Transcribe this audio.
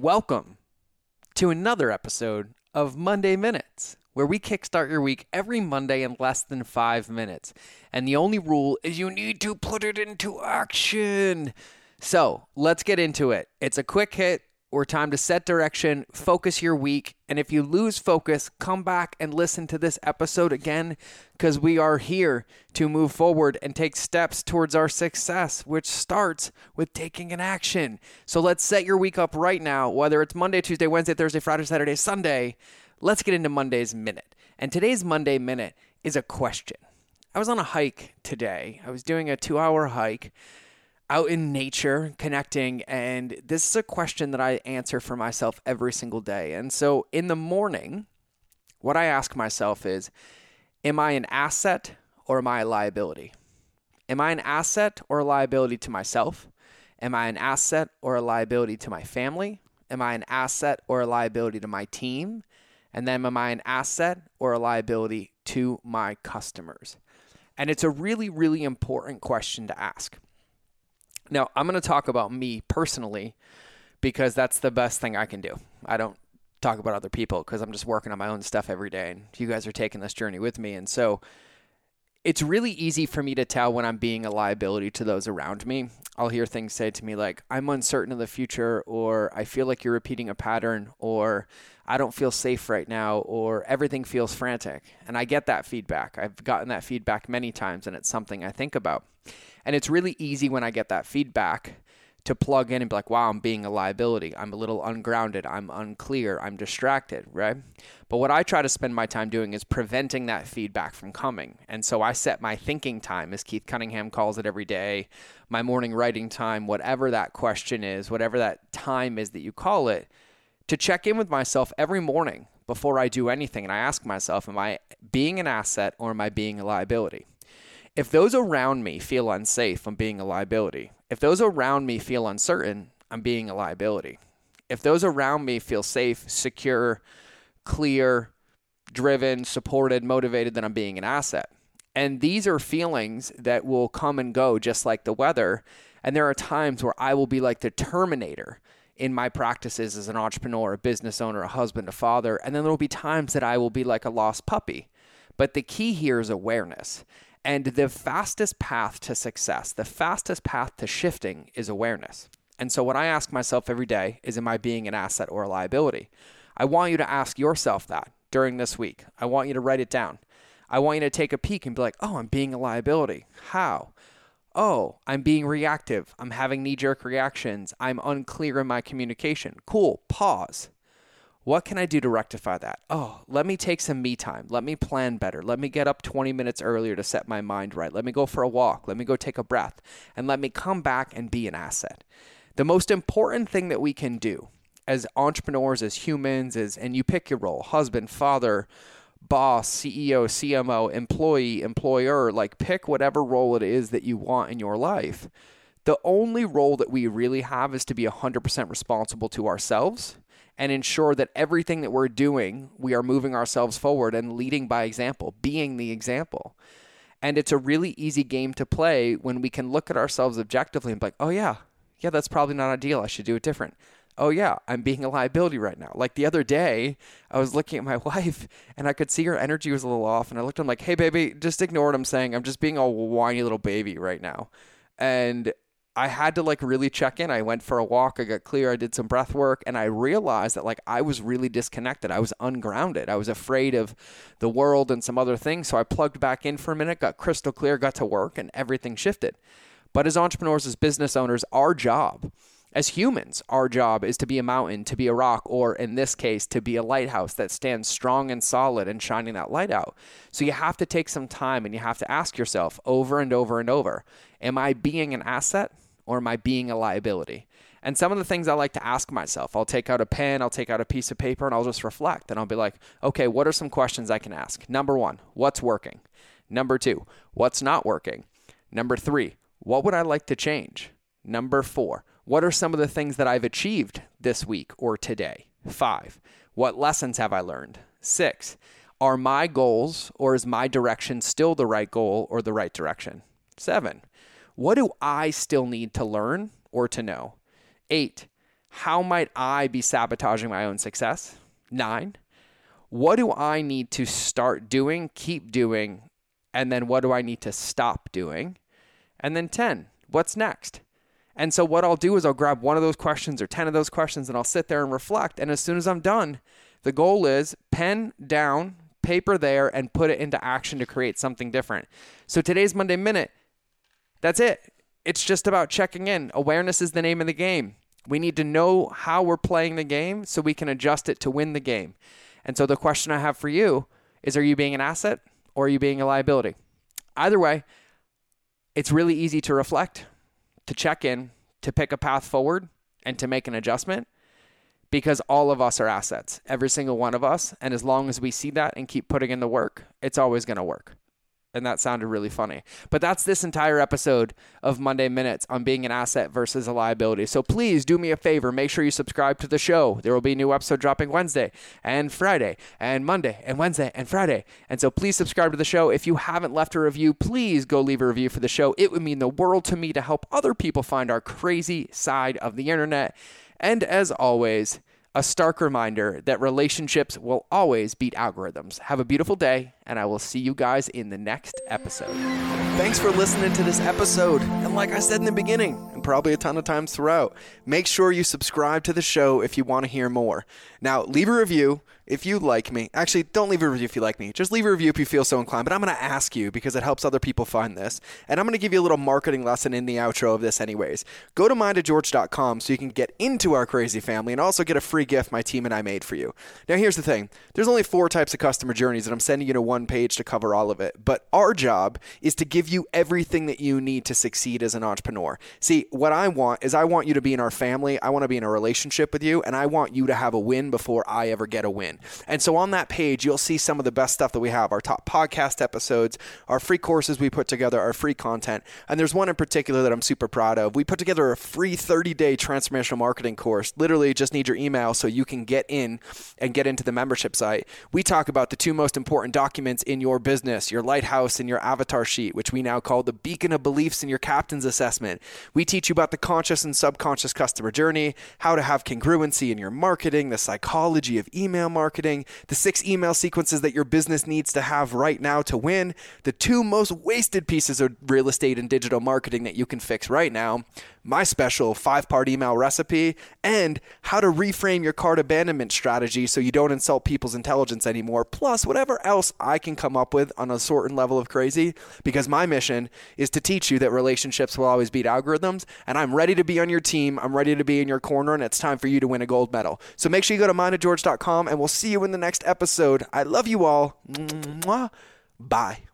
Welcome to another episode of Monday Minutes, where we kickstart your week every Monday in less than five minutes. And the only rule is you need to put it into action. So let's get into it. It's a quick hit or time to set direction, focus your week. And if you lose focus, come back and listen to this episode again because we are here to move forward and take steps towards our success, which starts with taking an action. So let's set your week up right now, whether it's Monday, Tuesday, Wednesday, Thursday, Friday, Saturday, Sunday. Let's get into Monday's Minute. And today's Monday Minute is a question. I was on a hike today, I was doing a two hour hike out in nature connecting and this is a question that I answer for myself every single day. And so in the morning, what I ask myself is am I an asset or am I a liability? Am I an asset or a liability to myself? Am I an asset or a liability to my family? Am I an asset or a liability to my team? And then am I an asset or a liability to my customers? And it's a really, really important question to ask. Now, I'm going to talk about me personally because that's the best thing I can do. I don't talk about other people because I'm just working on my own stuff every day and you guys are taking this journey with me. And so it's really easy for me to tell when I'm being a liability to those around me. I'll hear things say to me like, I'm uncertain of the future, or I feel like you're repeating a pattern, or I don't feel safe right now, or everything feels frantic. And I get that feedback. I've gotten that feedback many times, and it's something I think about. And it's really easy when I get that feedback to plug in and be like, wow, I'm being a liability. I'm a little ungrounded. I'm unclear. I'm distracted, right? But what I try to spend my time doing is preventing that feedback from coming. And so I set my thinking time, as Keith Cunningham calls it every day, my morning writing time, whatever that question is, whatever that time is that you call it, to check in with myself every morning before I do anything. And I ask myself, am I being an asset or am I being a liability? If those around me feel unsafe, I'm being a liability. If those around me feel uncertain, I'm being a liability. If those around me feel safe, secure, clear, driven, supported, motivated, then I'm being an asset. And these are feelings that will come and go just like the weather. And there are times where I will be like the terminator in my practices as an entrepreneur, a business owner, a husband, a father. And then there will be times that I will be like a lost puppy. But the key here is awareness. And the fastest path to success, the fastest path to shifting is awareness. And so, what I ask myself every day is, Am I being an asset or a liability? I want you to ask yourself that during this week. I want you to write it down. I want you to take a peek and be like, Oh, I'm being a liability. How? Oh, I'm being reactive. I'm having knee jerk reactions. I'm unclear in my communication. Cool. Pause. What can I do to rectify that? Oh, let me take some me time. Let me plan better. Let me get up 20 minutes earlier to set my mind right. Let me go for a walk. Let me go take a breath. And let me come back and be an asset. The most important thing that we can do as entrepreneurs, as humans, is and you pick your role husband, father, boss, CEO, CMO, employee, employer, like pick whatever role it is that you want in your life. The only role that we really have is to be 100% responsible to ourselves and ensure that everything that we're doing, we are moving ourselves forward and leading by example, being the example. And it's a really easy game to play when we can look at ourselves objectively and be like, oh, yeah, yeah, that's probably not ideal. I should do it different. Oh, yeah, I'm being a liability right now. Like the other day, I was looking at my wife and I could see her energy was a little off. And I looked at him like, hey, baby, just ignore what I'm saying. I'm just being a whiny little baby right now. And I had to like really check in. I went for a walk, I got clear, I did some breath work, and I realized that like I was really disconnected. I was ungrounded. I was afraid of the world and some other things. So I plugged back in for a minute, got crystal clear, got to work, and everything shifted. But as entrepreneurs, as business owners, our job as humans, our job is to be a mountain, to be a rock, or in this case, to be a lighthouse that stands strong and solid and shining that light out. So you have to take some time and you have to ask yourself over and over and over Am I being an asset? Or am I being a liability? And some of the things I like to ask myself, I'll take out a pen, I'll take out a piece of paper, and I'll just reflect. And I'll be like, okay, what are some questions I can ask? Number one, what's working? Number two, what's not working? Number three, what would I like to change? Number four, what are some of the things that I've achieved this week or today? Five, what lessons have I learned? Six, are my goals or is my direction still the right goal or the right direction? Seven, what do I still need to learn or to know? Eight, how might I be sabotaging my own success? Nine, what do I need to start doing, keep doing, and then what do I need to stop doing? And then 10, what's next? And so, what I'll do is I'll grab one of those questions or 10 of those questions and I'll sit there and reflect. And as soon as I'm done, the goal is pen down, paper there, and put it into action to create something different. So, today's Monday Minute, that's it. It's just about checking in. Awareness is the name of the game. We need to know how we're playing the game so we can adjust it to win the game. And so, the question I have for you is Are you being an asset or are you being a liability? Either way, it's really easy to reflect to check in, to pick a path forward, and to make an adjustment because all of us are assets, every single one of us. And as long as we see that and keep putting in the work, it's always going to work and that sounded really funny. But that's this entire episode of Monday Minutes on being an asset versus a liability. So please do me a favor, make sure you subscribe to the show. There will be a new episode dropping Wednesday and Friday and Monday and Wednesday and Friday. And so please subscribe to the show. If you haven't left a review, please go leave a review for the show. It would mean the world to me to help other people find our crazy side of the internet. And as always, a stark reminder that relationships will always beat algorithms. Have a beautiful day, and I will see you guys in the next episode. Thanks for listening to this episode. And like I said in the beginning, probably a ton of times throughout, make sure you subscribe to the show if you want to hear more. Now, leave a review if you like me. Actually, don't leave a review if you like me. Just leave a review if you feel so inclined. But I'm going to ask you because it helps other people find this. And I'm going to give you a little marketing lesson in the outro of this, anyways. Go to mindofgeorge.com so you can get into our crazy family and also get a free gift my team and I made for you. Now, here's the thing there's only four types of customer journeys, and I'm sending you to one page to cover all of it. But our job is to give you everything that you need to succeed as an entrepreneur. See, what I want is I want you to be in our family, I want to be in a relationship with you, and I want you to have a win before I ever get a win. And so on that page, you'll see some of the best stuff that we have our top podcast episodes, our free courses we put together, our free content. And there's one in particular that I'm super proud of. We put together a free 30 day transformational marketing course. Literally, just need your email so you can get in and get into the membership site. We talk about the two most important documents in your business your lighthouse and your avatar sheet, which we now call the beacon of beliefs in your captain's assessment. We you about the conscious and subconscious customer journey, how to have congruency in your marketing, the psychology of email marketing, the six email sequences that your business needs to have right now to win, the two most wasted pieces of real estate and digital marketing that you can fix right now, my special five part email recipe, and how to reframe your cart abandonment strategy so you don't insult people's intelligence anymore, plus whatever else I can come up with on a certain level of crazy, because my mission is to teach you that relationships will always beat algorithms, and I'm ready to be on your team. I'm ready to be in your corner, and it's time for you to win a gold medal. So make sure you go to mindofgeorge.com, and we'll see you in the next episode. I love you all. Mwah. Bye.